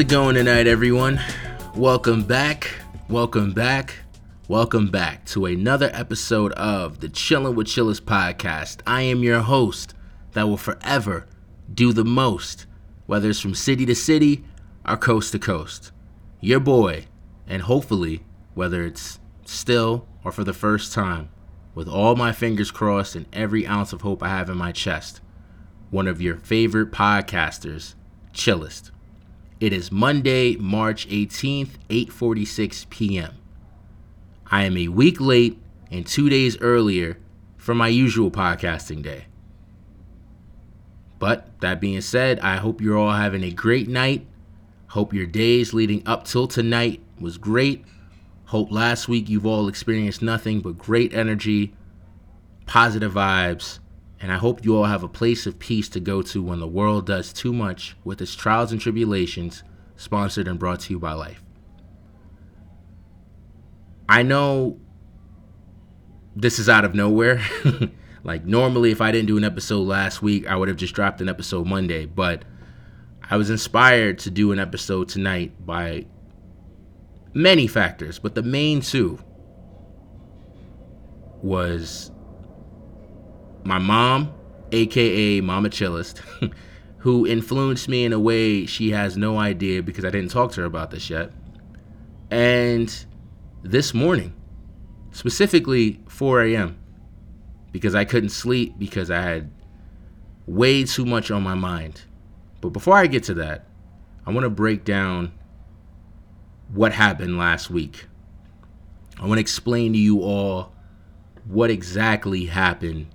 It going tonight, everyone? Welcome back, welcome back, welcome back to another episode of the Chillin' with Chillest podcast. I am your host that will forever do the most, whether it's from city to city or coast to coast. Your boy, and hopefully, whether it's still or for the first time, with all my fingers crossed and every ounce of hope I have in my chest, one of your favorite podcasters, Chillest. It is Monday, March 18th, 8:46 p.m. I am a week late and 2 days earlier from my usual podcasting day. But that being said, I hope you're all having a great night. Hope your days leading up till tonight was great. Hope last week you've all experienced nothing but great energy, positive vibes, and I hope you all have a place of peace to go to when the world does too much with its trials and tribulations, sponsored and brought to you by life. I know this is out of nowhere. like, normally, if I didn't do an episode last week, I would have just dropped an episode Monday, but I was inspired to do an episode tonight by many factors, but the main two was my mom, aka Mama Chillest, who influenced me in a way she has no idea because I didn't talk to her about this yet. And this morning, specifically 4 a.m., because I couldn't sleep because I had way too much on my mind. But before I get to that, I want to break down what happened last week. I want to explain to you all what exactly happened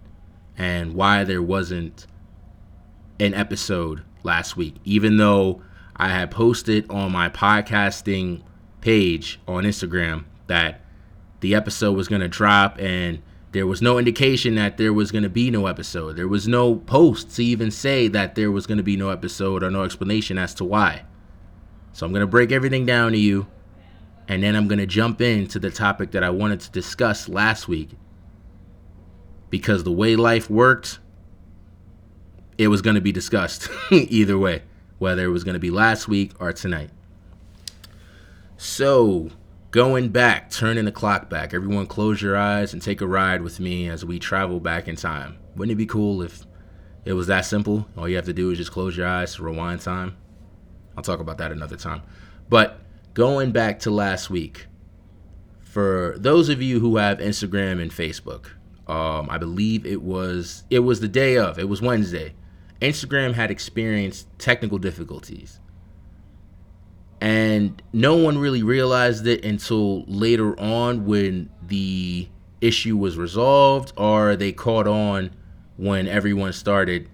and why there wasn't an episode last week, even though I had posted on my podcasting page on Instagram that the episode was going to drop and there was no indication that there was going to be no episode. There was no post to even say that there was going to be no episode or no explanation as to why. So I'm going to break everything down to you and then I'm going to jump into the topic that I wanted to discuss last week because the way life worked, it was going to be discussed either way, whether it was going to be last week or tonight. So, going back, turning the clock back, everyone close your eyes and take a ride with me as we travel back in time. Wouldn't it be cool if it was that simple? All you have to do is just close your eyes rewind time. I'll talk about that another time. But going back to last week, for those of you who have Instagram and Facebook, um, I believe it was it was the day of. It was Wednesday. Instagram had experienced technical difficulties. And no one really realized it until later on when the issue was resolved or they caught on when everyone started,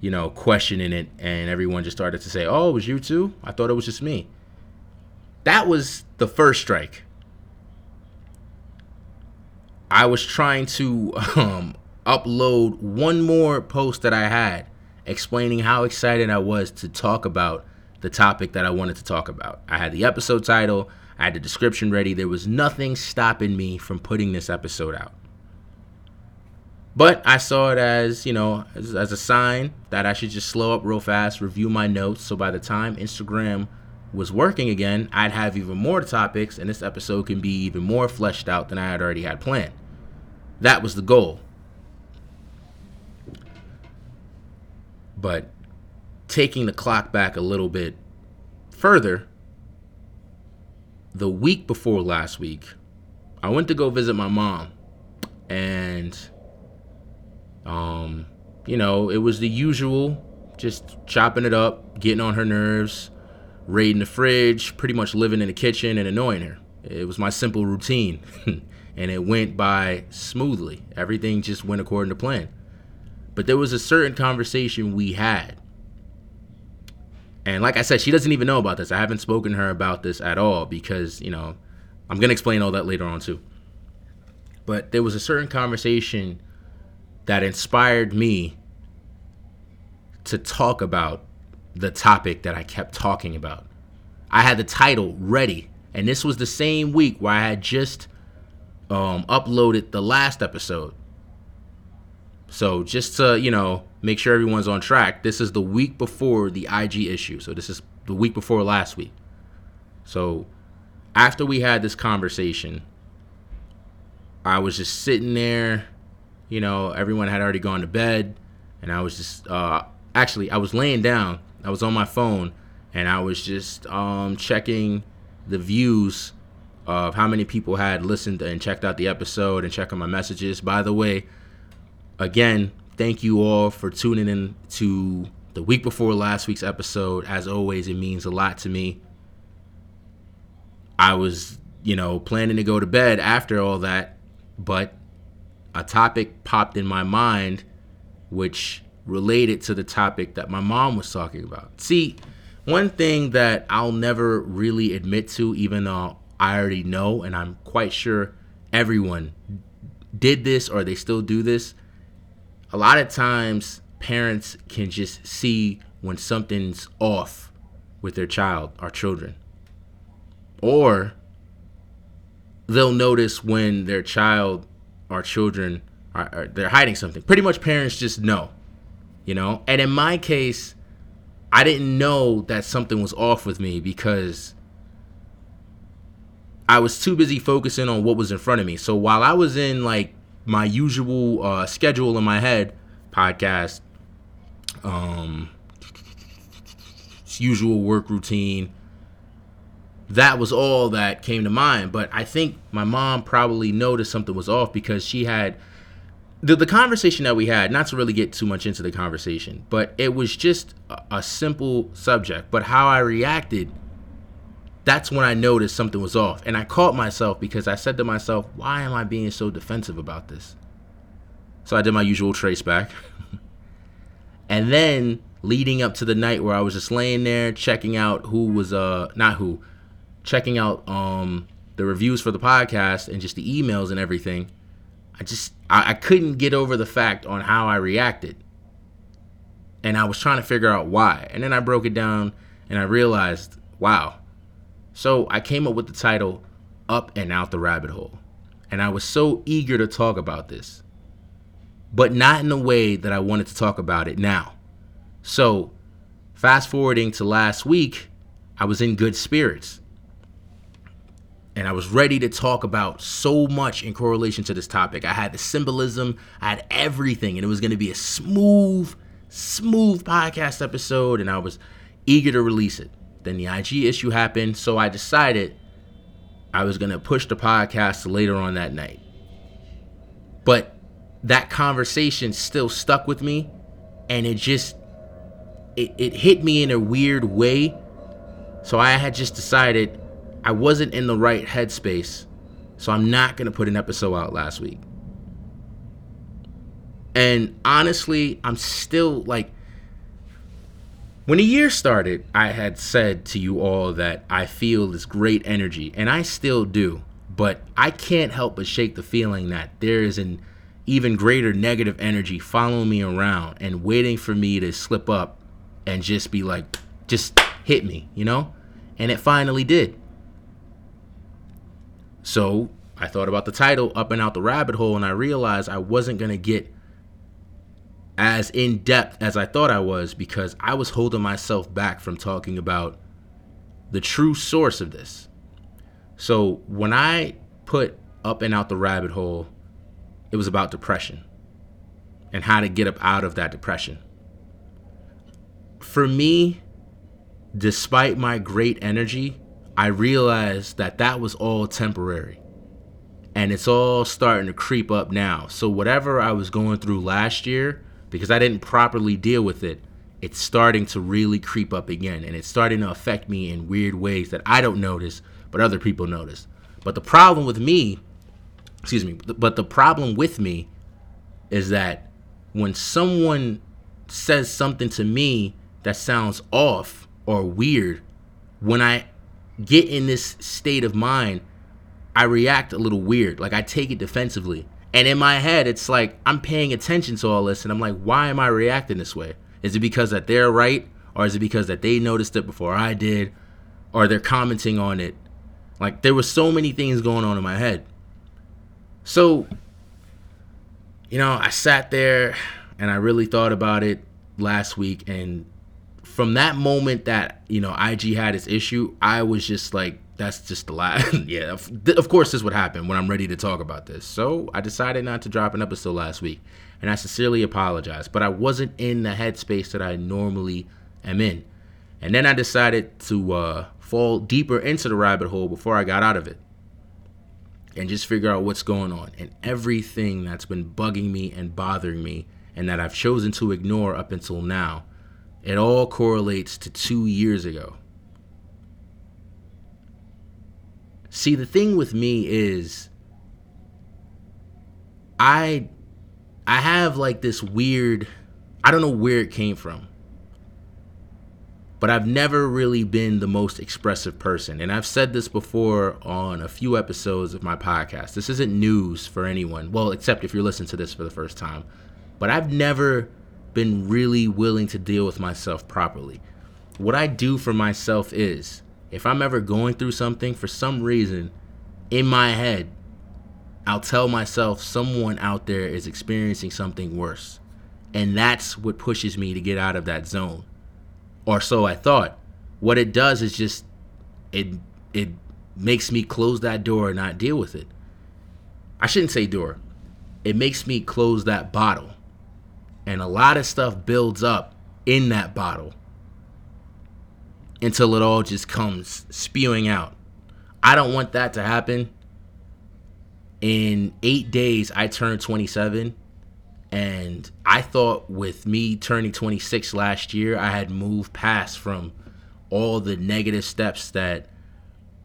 you know, questioning it and everyone just started to say, "Oh, it was you too? I thought it was just me." That was the first strike. I was trying to um, upload one more post that I had explaining how excited I was to talk about the topic that I wanted to talk about. I had the episode title, I had the description ready. There was nothing stopping me from putting this episode out. But I saw it as, you know, as, as, a sign that I should just slow up real fast, review my notes. So by the time Instagram was working again, I'd have even more topics, and this episode can be even more fleshed out than I had already had planned. That was the goal. But taking the clock back a little bit further, the week before last week, I went to go visit my mom. And, um, you know, it was the usual, just chopping it up, getting on her nerves, raiding the fridge, pretty much living in the kitchen and annoying her. It was my simple routine. and it went by smoothly. Everything just went according to plan. But there was a certain conversation we had. And like I said, she doesn't even know about this. I haven't spoken to her about this at all because, you know, I'm going to explain all that later on too. But there was a certain conversation that inspired me to talk about the topic that I kept talking about. I had the title ready, and this was the same week where I had just um, uploaded the last episode. So just to you know make sure everyone's on track, this is the week before the IG issue. So this is the week before last week. So after we had this conversation, I was just sitting there. You know, everyone had already gone to bed, and I was just uh, actually I was laying down. I was on my phone, and I was just um, checking the views of how many people had listened and checked out the episode and checking my messages. By the way, again, thank you all for tuning in to the week before last week's episode. As always, it means a lot to me. I was, you know, planning to go to bed after all that, but a topic popped in my mind which related to the topic that my mom was talking about. See, one thing that I'll never really admit to, even though I already know and I'm quite sure everyone did this or they still do this, a lot of times parents can just see when something's off with their child or children. Or they'll notice when their child or children are, are, they're hiding something. Pretty much parents just know, you know? And in my case, I didn't know that something was off with me because I was too busy focusing on what was in front of me. So while I was in like my usual uh, schedule in my head, podcast, um, usual work routine, that was all that came to mind. But I think my mom probably noticed something was off because she had the, the conversation that we had, not to really get too much into the conversation, but it was just a, a simple subject. But how I reacted, that's when I noticed something was off. And I caught myself because I said to myself, why am I being so defensive about this? So I did my usual trace back. and then leading up to the night where I was just laying there checking out who was uh not who, checking out um the reviews for the podcast and just the emails and everything. I just I, I couldn't get over the fact on how I reacted. And I was trying to figure out why. And then I broke it down and I realized, wow. So I came up with the title Up and Out the Rabbit Hole. And I was so eager to talk about this, but not in the way that I wanted to talk about it now. So, fast forwarding to last week, I was in good spirits and I was ready to talk about so much in correlation to this topic. I had the symbolism, I had everything, and it was going to be a smooth, smooth podcast episode, and I was eager to release it. Then the IG issue happened, so I decided I was going to push the podcast later on that night. But that conversation still stuck with me, and it just it, it hit me in a weird way. So I had just decided I wasn't in the right headspace, so I'm not going to put an episode out last week. And honestly, I'm still like, when the year started, I had said to you all that I feel this great energy, and I still do. But I can't help but shake the feeling that there is an even greater negative energy following me around and waiting for me to slip up and just be like, just hit me, you know? And it finally did. So I thought about the title, Up and Out the Rabbit Hole, and I realized I wasn't going to get as in depth as I thought I was because I was holding myself back from talking about the true source of this. So when I put Up and Out the Rabbit Hole, it was about depression and how to get up out of that depression. For me, despite my great energy, I realized that that was all temporary. And it's all starting to creep up now. So, whatever I was going through last year, because I didn't properly deal with it, it's starting to really creep up again. And it's starting to affect me in weird ways that I don't notice, but other people notice. But the problem with me, excuse me, but the problem with me is that when someone says something to me that sounds off or weird, when I get in this state of mind, I react a little weird. Like I take it defensively. And in my head, it's like I'm paying attention to all this and I'm like, why am I reacting this way? Is it because that they're right? Or is it because that they noticed it before I did? Or they're commenting on it? Like there were so many things going on in my head. So, you know, I sat there and I really thought about it last week and from that moment that you know IG had its issue, I was just like, that's just the last. yeah, of, of course this would happen when I'm ready to talk about this. So I decided not to drop an episode last week, and I sincerely apologize. But I wasn't in the headspace that I normally am in, and then I decided to uh, fall deeper into the rabbit hole before I got out of it, and just figure out what's going on and everything that's been bugging me and bothering me, and that I've chosen to ignore up until now it all correlates to two years ago. See, the thing with me is I I have like this weird I don't know where it came from. But I've never really been the most expressive person. And I've said this before on a few episodes of my podcast. This isn't news for anyone. Well, except if you're listening to this for the first time. But I've never been really willing to deal with myself properly. What I do for myself is if I'm ever going through something for some reason in my head, I'll tell myself someone out there is experiencing something worse. And that's what pushes me to get out of that zone. Or so I thought. What it does is just it it makes me close that door and not deal with it. I shouldn't say door. It makes me close that bottle and a lot of stuff builds up in that bottle until it all just comes spewing out. I don't want that to happen. In eight days, I turned 27. And I thought with me turning 26 last year, I had moved past from all the negative steps that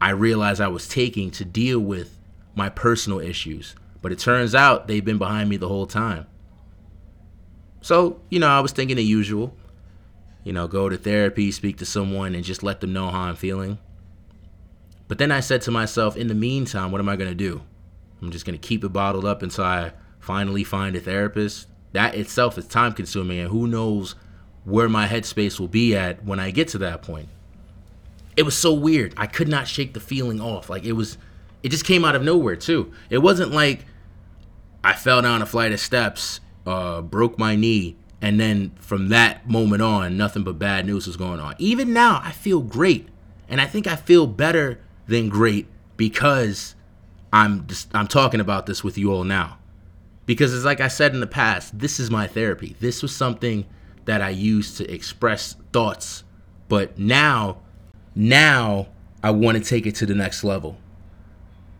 I realized I was taking to deal with my personal issues. But it turns out they've been behind me the whole time. So, you know, I was thinking the usual. You know, go to therapy, speak to someone, and just let them know how I'm feeling. But then I said to myself, in the meantime, what am I going to do? I'm just going to keep it bottled up until I finally find a therapist. That itself is time consuming, and who knows where my headspace will be at when I get to that point. It was so weird. I could not shake the feeling off. Like it was, it just came out of nowhere, too. It wasn't like I fell down a flight of steps uh, broke my knee, and then from that moment on, nothing but bad news was going on. Even now, I feel great, and I think I feel better than great because I'm just, I'm talking about this with you all now. Because it's like I said in the past, this is my therapy. This was something that I used to express thoughts, but now, now I want to take it to the next level.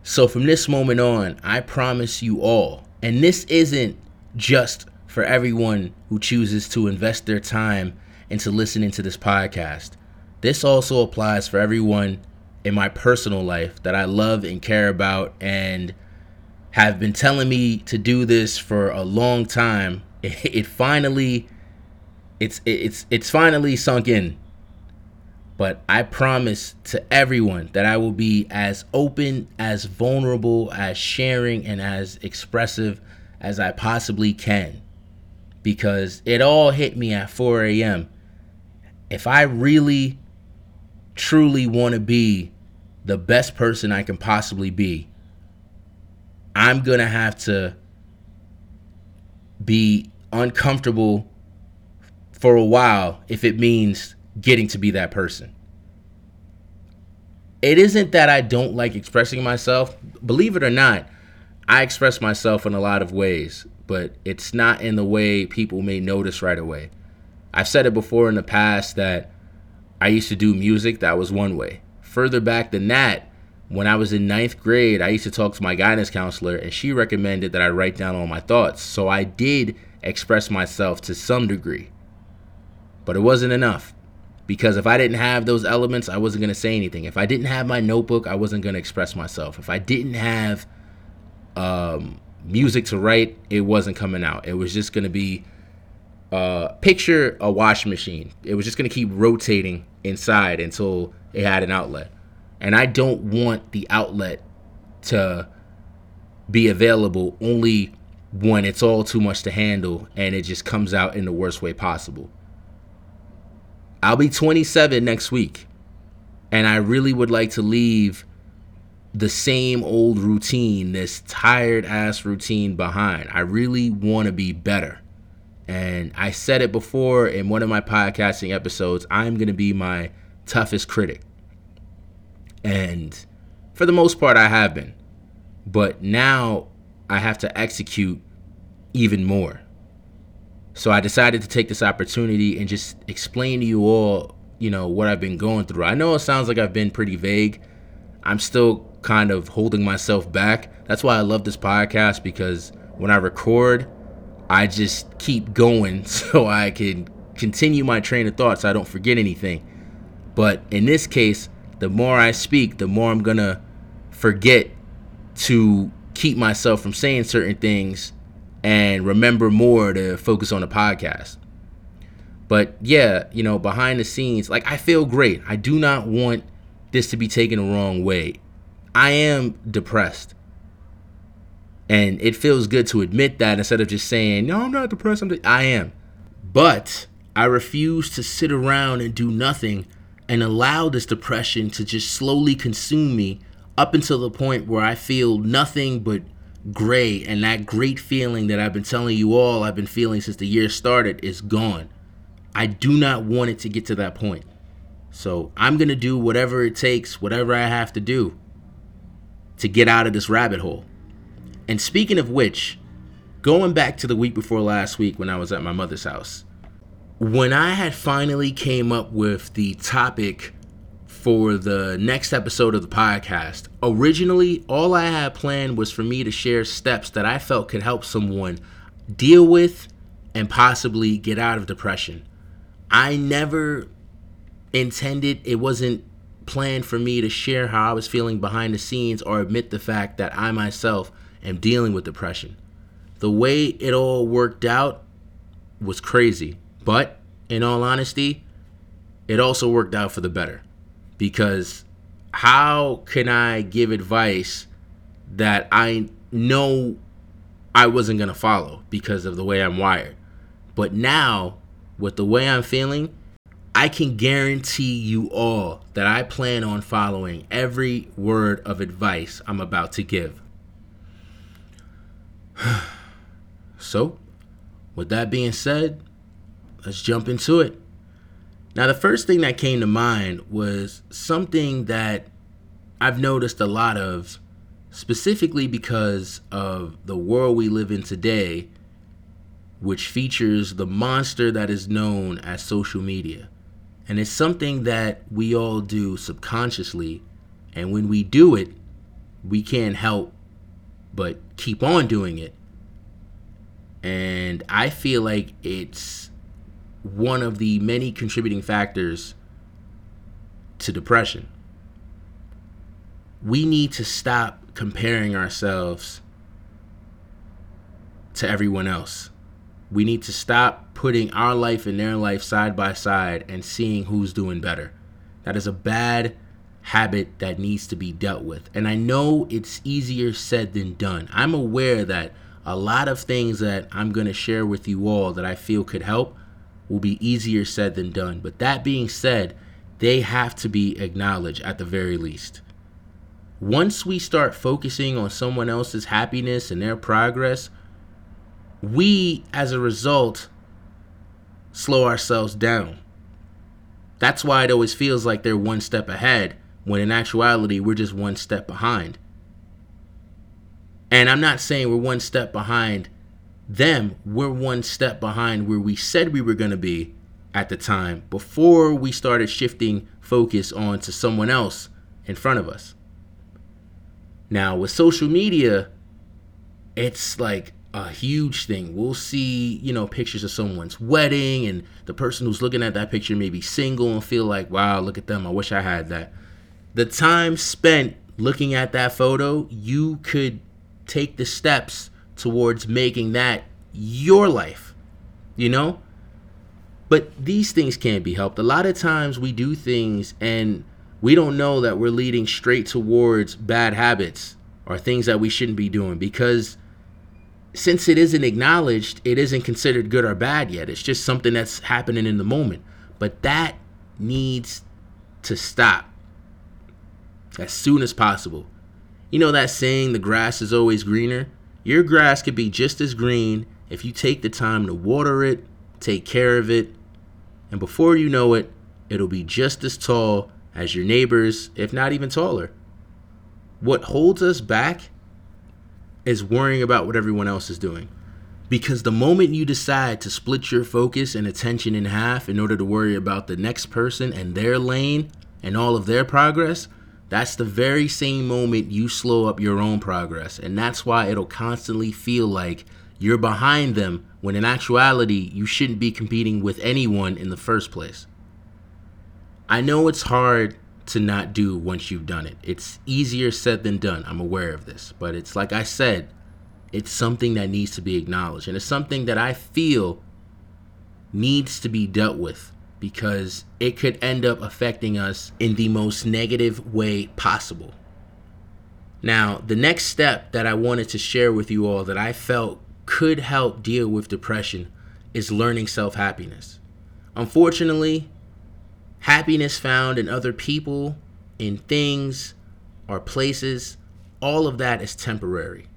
So from this moment on, I promise you all, and this isn't just for everyone who chooses to invest their time into listening to this podcast. This also applies for everyone in my personal life that I love and care about and have been telling me to do this for a long time. It, it finally it's it's it's finally sunk in. But I promise to everyone that I will be as open, as vulnerable, as sharing and as expressive as I possibly can because it all hit me at 4 a.m. If I really, truly want to be the best person I can possibly be, I'm going to have to be uncomfortable for a while if it means getting to be that person. It isn't that I don't like expressing myself. Believe it or not, I express myself in a lot of ways, but it's not in the way people may notice right away. I've said it before in the past that I used to do music, that was one way. Further back than that, when I was in ninth grade, I used to talk to my guidance counselor, and she recommended that I write down all my thoughts. So I did express myself to some degree. But it wasn't enough. Because if I didn't have those elements, I wasn't going to say anything. If I didn't have my notebook, I wasn't going to express myself. If I didn't have um, music to write, it wasn't coming out. It was just going to be uh, picture a wash machine. It was just gonna keep rotating inside until it had an outlet, and I don't want the outlet to be available only when it's all too much to handle and it just comes out in the worst way possible. I'll be 27 next week, and I really would like to leave the same old routine, this tired ass routine behind. I really want to be better. And I said it before in one of my podcasting episodes I'm going to be my toughest critic. And for the most part, I have been. But now I have to execute even more. So I decided to take this opportunity and just explain to you all, you know, what I've been going through. I know it sounds like I've been pretty vague. I'm still kind of holding myself back. That's why I love this podcast because when I record, I just keep going so I can continue my train of thoughts. So I don't forget anything. But in this case, the more I speak, the more I'm going to forget to keep myself from saying certain things and remember more to focus on the podcast. But yeah, you know, behind the scenes, like I feel great. I do not want this to be taken the wrong way. I am depressed. And it feels good to admit that instead of just saying, no, I'm not depressed. I'm de-. I am. But I refuse to sit around and do nothing and allow this depression to just slowly consume me up until the point where I feel nothing but gray and that great feeling that I've been telling you all I've been feeling since the year started is gone. I do not want it to get to that point. So I'm going to do whatever it takes, whatever I have to do to get out of this rabbit hole. And speaking of which, going back to the week before last week when I was at my mother's house, when I had finally came up with the topic for the next episode of the podcast, originally all I had planned was for me to share steps that I felt could help someone deal with and possibly get out of depression. I never intended, it wasn't planned for me to share how I was feeling behind the scenes or admit the fact that I myself am dealing with depression. The way it all worked out was crazy, but in all honesty, it also worked out for the better. Because how can I give advice that I know I wasn't going to follow because of the way I'm wired? But now, with the way I'm feeling, I can guarantee you all that I plan on following every word of advice I'm about to give. so, with that being said, let's jump into it. Now, the first thing that came to mind was something that I've noticed a lot of, specifically because of the world we live in today, which features the monster that is known as social media. And it's something that we all do subconsciously. And when we do it, we can't help but keep on doing it. And I feel like it's one of the many contributing factors to depression. We need to stop comparing ourselves to everyone else. We need to stop putting our life and their life side by side and seeing who's doing better. That is a bad habit that needs to be dealt with. And I know it's easier said than done. I'm aware that a lot of things that I'm going to share with you all that I feel could help will be easier said than done. But that being said, they have to be acknowledged at the very least. Once we start focusing on someone else's happiness and their progress, we, as a result, slow ourselves down. That's why it always feels like they're one step ahead, when in actuality, we're just one step behind. And I'm not saying we're one step behind them, we're one step behind where we said we were going to be at the time before we started shifting focus on to someone else in front of us. Now, with social media, it's like a huge thing. We'll see, you know, pictures of someone's wedding, and the person who's looking at that picture may be single and feel like, wow, look at them. I wish I had that. The time spent looking at that photo, you could take the steps towards making that your life. You know? But these things can't be helped. A lot of times we do things and we don't know that we're leading straight towards bad habits or things that we shouldn't be doing because since it isn't acknowledged, it isn't considered good or bad yet. It's just something that's happening in the moment. But that needs to stop as soon as possible. You know that saying, the grass is always greener? Your grass could be just as green if you take the time to water it, take care of it, and before you know it, it'll be just as tall as your neighbors, if not even taller. What holds us back is worrying about what everyone else is doing. Because the moment you decide to split your focus and attention in half in order to worry about the next person and their lane and all of their progress, that's the very same moment you slow up your own progress. And that's why it'll constantly feel like you're behind them when in actuality, you shouldn't be competing with anyone in the first place. I know it's hard to not do once you've done it. It's easier said than done. I'm aware of this. But it's like I said, it's something that needs to be acknowledged. And it's something that I feel needs to be dealt with because it could end up affecting us in the most negative way possible. Now, the next step that I wanted to share with you all that I felt could help deal with depression is learning self happiness. Unfortunately, happiness found in other people, in things, or places, all of that is temporary.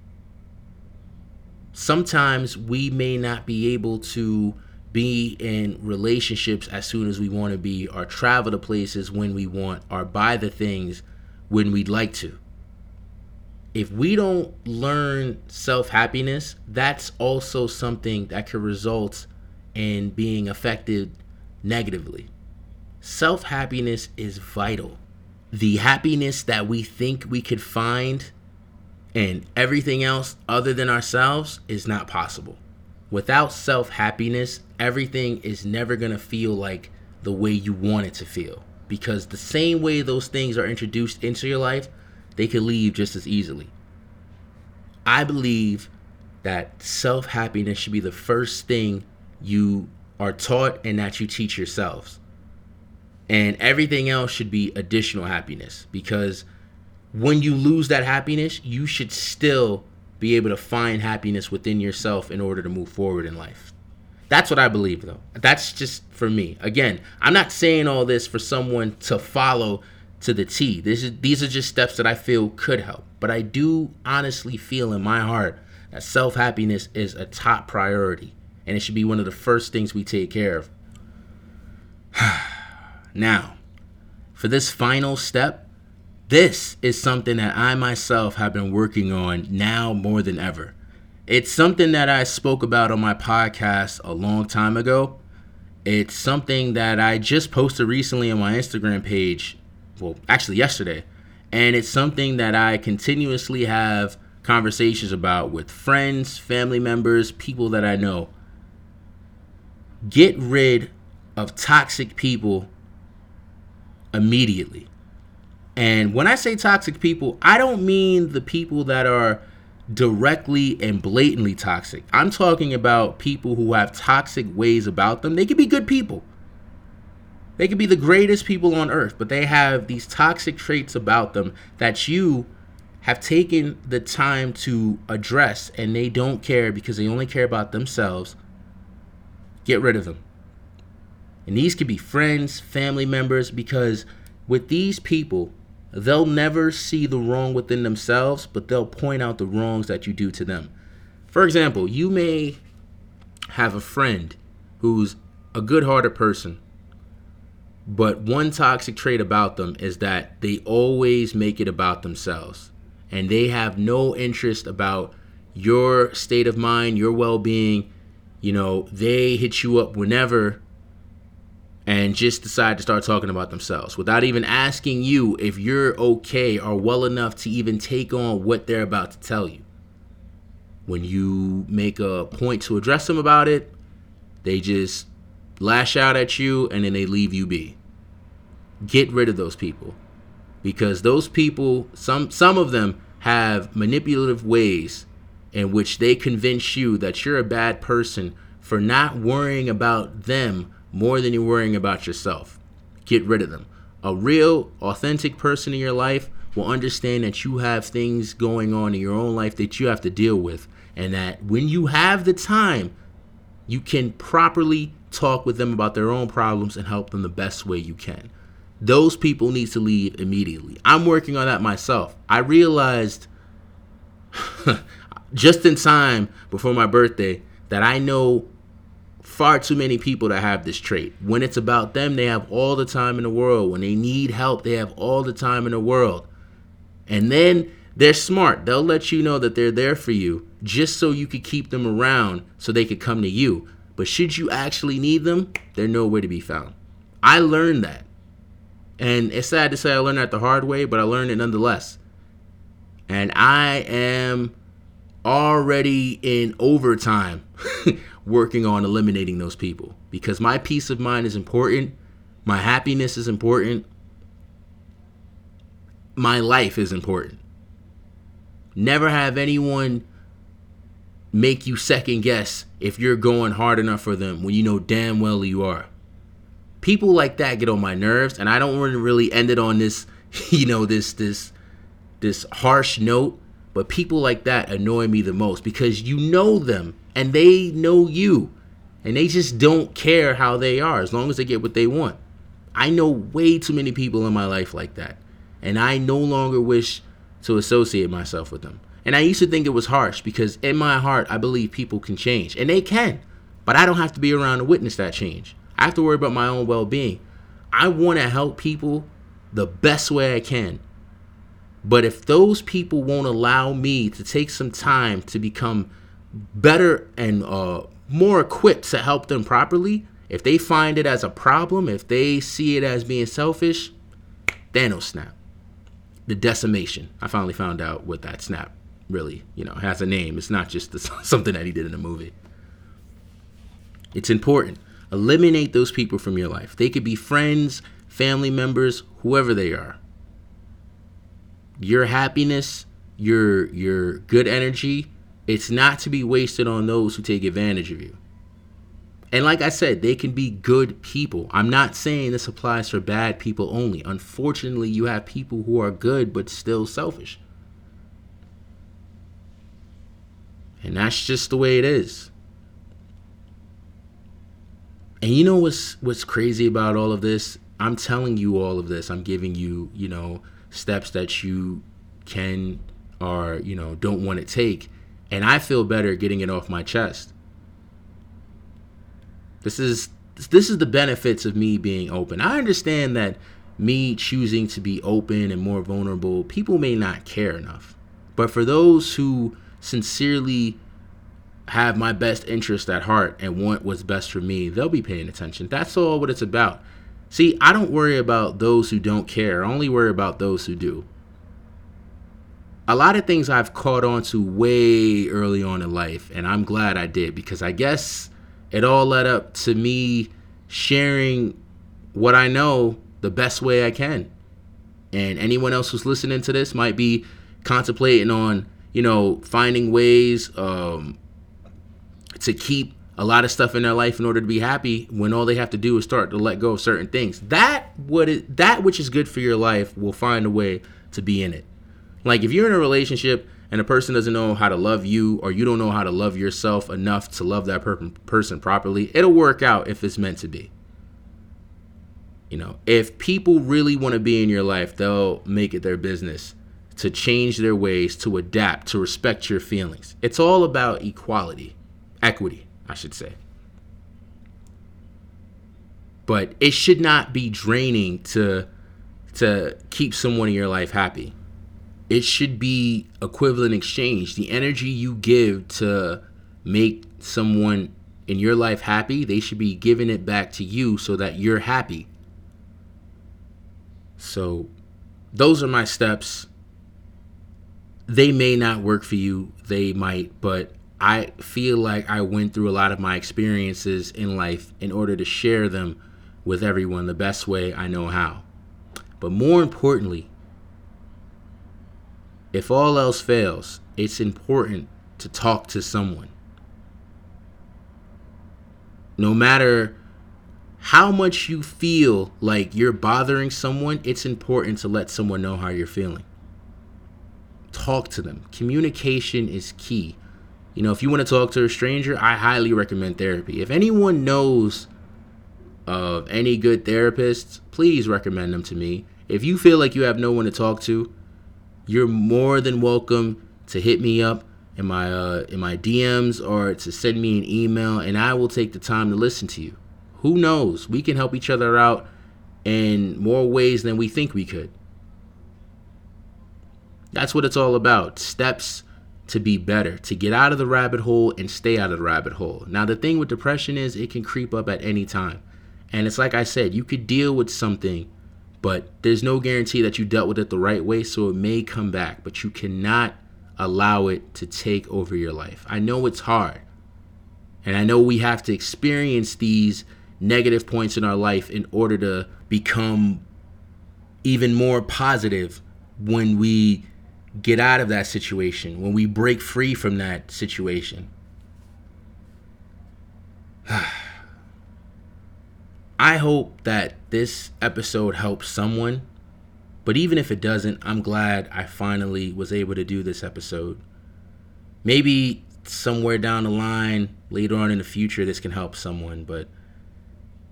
Sometimes we may not be able to be in relationships as soon as we want to be, or travel to places when we want, or buy the things when we'd like to. If we don't learn self happiness, that's also something that could result in being affected negatively. Self happiness is vital. The happiness that we think we could find and everything else other than ourselves is not possible. Without self happiness, everything is never going to feel like the way you want it to feel. Because the same way those things are introduced into your life, they could leave just as easily. I believe that self happiness should be the first thing you are taught and that you teach yourselves. And everything else should be additional happiness because when you lose that happiness, you should still be able to find happiness within yourself in order to move forward in life. That's what I believe, though. That's just for me. Again, I'm not saying all this for someone to follow to the T. This is these are just steps that I feel could help. But I do honestly feel in my heart that self happiness is a top priority, and it should be one of the first things we take care of. now, for this final step, this is something that I myself have been working on now more than ever. It's something that I spoke about on my podcast a long time ago. It's something that I just posted recently on my Instagram page. Well, actually, yesterday. And it's something that I continuously have conversations about with friends, family members, people that I know. Get rid of toxic people immediately. And when I say toxic people, I don't mean the people that are directly and blatantly toxic. I'm talking about people who have toxic ways about them. They could be good people. They could be the greatest people on earth, but they have these toxic traits about them that you have taken the time to address and they don't care because they only care about themselves. Get rid of them. And these could be friends, family members, because with these people, They'll never see the wrong within themselves, but they'll point out the wrongs that you do to them. For example, you may have a friend who's a good hearted person, but one toxic trait about them is that they always make it about themselves and they have no interest about your state of mind, your well being. You know, they hit you up whenever and just decide to start talking about themselves without even asking you if you're okay or well enough to even take on what they're about to tell you. When you make a point to address them about it, they just lash out at you and then they leave you be. Get rid of those people because those people some some of them have manipulative ways in which they convince you that you're a bad person for not worrying about them more than you're worrying about yourself. Get rid of them. A real, authentic person in your life will understand that you have things going on in your own life that you have to deal with, and that when you have the time, you can properly talk with them about their own problems and help them the best way you can. Those people need to leave immediately. I'm working on that myself. I realized just in time before my birthday that I know far too many people that have this trait. When it's about them, they have all the time in the world. When they need help, they have all the time in the world. And then they're smart. They'll let you know that they're there for you just so you could keep them around so they could come to you. But should you actually need them, they're nowhere to be found. I learned that. And it's sad to say I learned that the hard way, but I learned it nonetheless. And I am already in overtime working on eliminating those people because my peace of mind is important, my happiness is important, my life is important. Never have anyone make you second guess if you're going hard enough for them when you know damn well you are. People like that get on my nerves and I don't want to really end it on this, you know, this this this harsh note, but people like that annoy me the most because you know them and they know you and they just don't care how they are as long as they get what they want. I know way too many people in my life like that and I no longer wish to associate myself with them. And I used to think it was harsh because in my heart, I believe people can change, and they can. But I don't have to be around to witness that change. I have to worry about my own well being. I want to help people the best way I can. But if those people won't allow me to take some time to become better and uh, more equipped to help them properly, if they find it as a problem, if they see it as being selfish, it'll snap the decimation. I finally found out what that snap really, you know, has a name. It's not just the, something that he did in a movie. It's important. Eliminate those people from your life. They could be friends, family members, whoever they are. Your happiness, your your good energy, it's not to be wasted on those who take advantage of you. And like I said, they can be good people. I'm not saying this applies for bad people only. Unfortunately, you have people who are good but still selfish. And that's just the way it is. And you know what's what's crazy about all of this? I'm telling you all of this. I'm giving you, you know, steps that you can or, you know, don't want to take. And I feel better getting it off my chest this is this is the benefits of me being open. I understand that me choosing to be open and more vulnerable, people may not care enough. But for those who sincerely have my best interest at heart and want what's best for me, they'll be paying attention. That's all what it's about. See, I don't worry about those who don't care. I only worry about those who do. A lot of things I've caught on to way early on in life, and I'm glad I did because I guess it all led up to me sharing what I know the best way I can. And anyone else who's listening to this might be contemplating on, you know, finding ways um, to keep a lot of stuff in their life in order to be happy when all they have to do is start to let go of certain things. That what it, that which is good for your life will find a way to be in it. Like if you're in a relationship and a person doesn't know how to love you or you don't know how to love yourself enough to love that per- person properly, it'll work out if it's meant to be. You know, if people really want to be in your life, they'll make it their business to change their ways, to adapt, to respect your feelings. It's all about equality, equity, I should say. But it should not be draining to to keep someone in your life happy it should be equivalent exchange. The energy you give to make someone in your life happy, they should be giving it back to you so that you're happy. So, those are my steps. They may not work for you, they might, but I feel like I went through a lot of my experiences in life in order to share them with everyone the best way I know how. But more importantly, if all else fails, it's important to talk to someone. No matter how much you feel like you're bothering someone, it's important to let someone know how you're feeling. Talk to them. Communication is key. You know, if you want to talk to a stranger, I highly recommend therapy. If anyone knows of any good therapists, please recommend them to me. If you feel like you have no one to talk to, you're more than welcome to hit me up in my uh, in my DMs or to send me an email, and I will take the time to listen to you. Who knows? We can help each other out in more ways than we think we could. That's what it's all about. Steps to be better, to get out of the rabbit hole and stay out of the rabbit hole. Now, the thing with depression is it can creep up at any time. And it's like I said, you could deal with something, but there's no guarantee that you dealt with it the right way, so it may come back, but you cannot allow it to take over your life. I know it's hard. And I know we have to experience these negative points in our life in order to become even more positive when we get out of that situation, when we break free from that situation. I hope that this episode helps someone, but even if it doesn't, I'm glad I finally was able to do this episode. Maybe somewhere down the line, later on in the future, this can help someone, but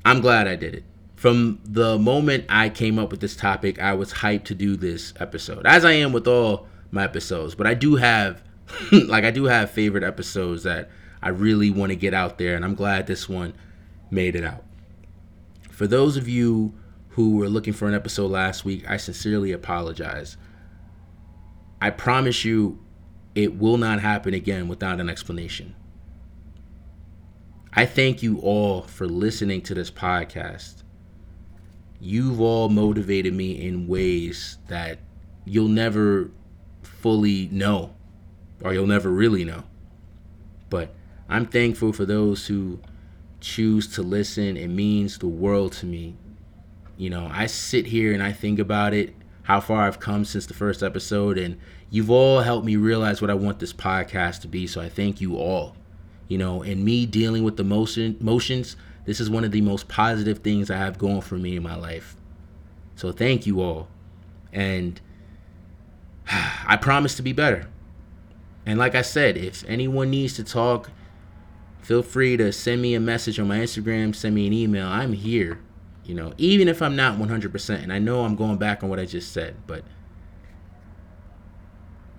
I'm glad I did it. From the moment I came up with this topic, I was hyped to do this episode, as I am with all my episodes. But I do have, like, I do have favorite episodes that I really want to get out there, and I'm glad this one made it out. For those of you who were looking for an episode last week, I sincerely apologize. I promise you, it will not happen again without an explanation. I thank you all for listening to this podcast. You've all motivated me in ways that you'll never fully know, or you'll never really know. But I'm thankful for those who choose to listen. It means the world to me. You know, I sit here and I think about it, how far I've come since the first episode, and you've all helped me realize what I want this podcast to be. So I thank you all you know, and me dealing with the motion motions, this is one of the most positive things I have going for me in my life. So thank you all. And I promise to be better. And like I said, if anyone needs to talk, feel free to send me a message on my Instagram, send me an email. I'm here, you know, even if I'm not 100%. And I know I'm going back on what I just said, but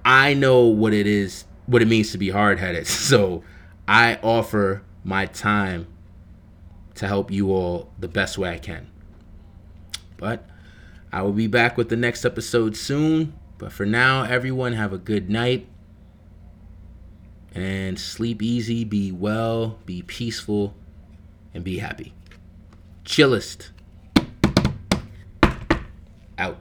I know what it is, what it means to be hard headed. So I offer my time to help you all the best way I can. But I will be back with the next episode soon. But for now, everyone have a good night and sleep easy, be well, be peaceful, and be happy. Chillest. Out.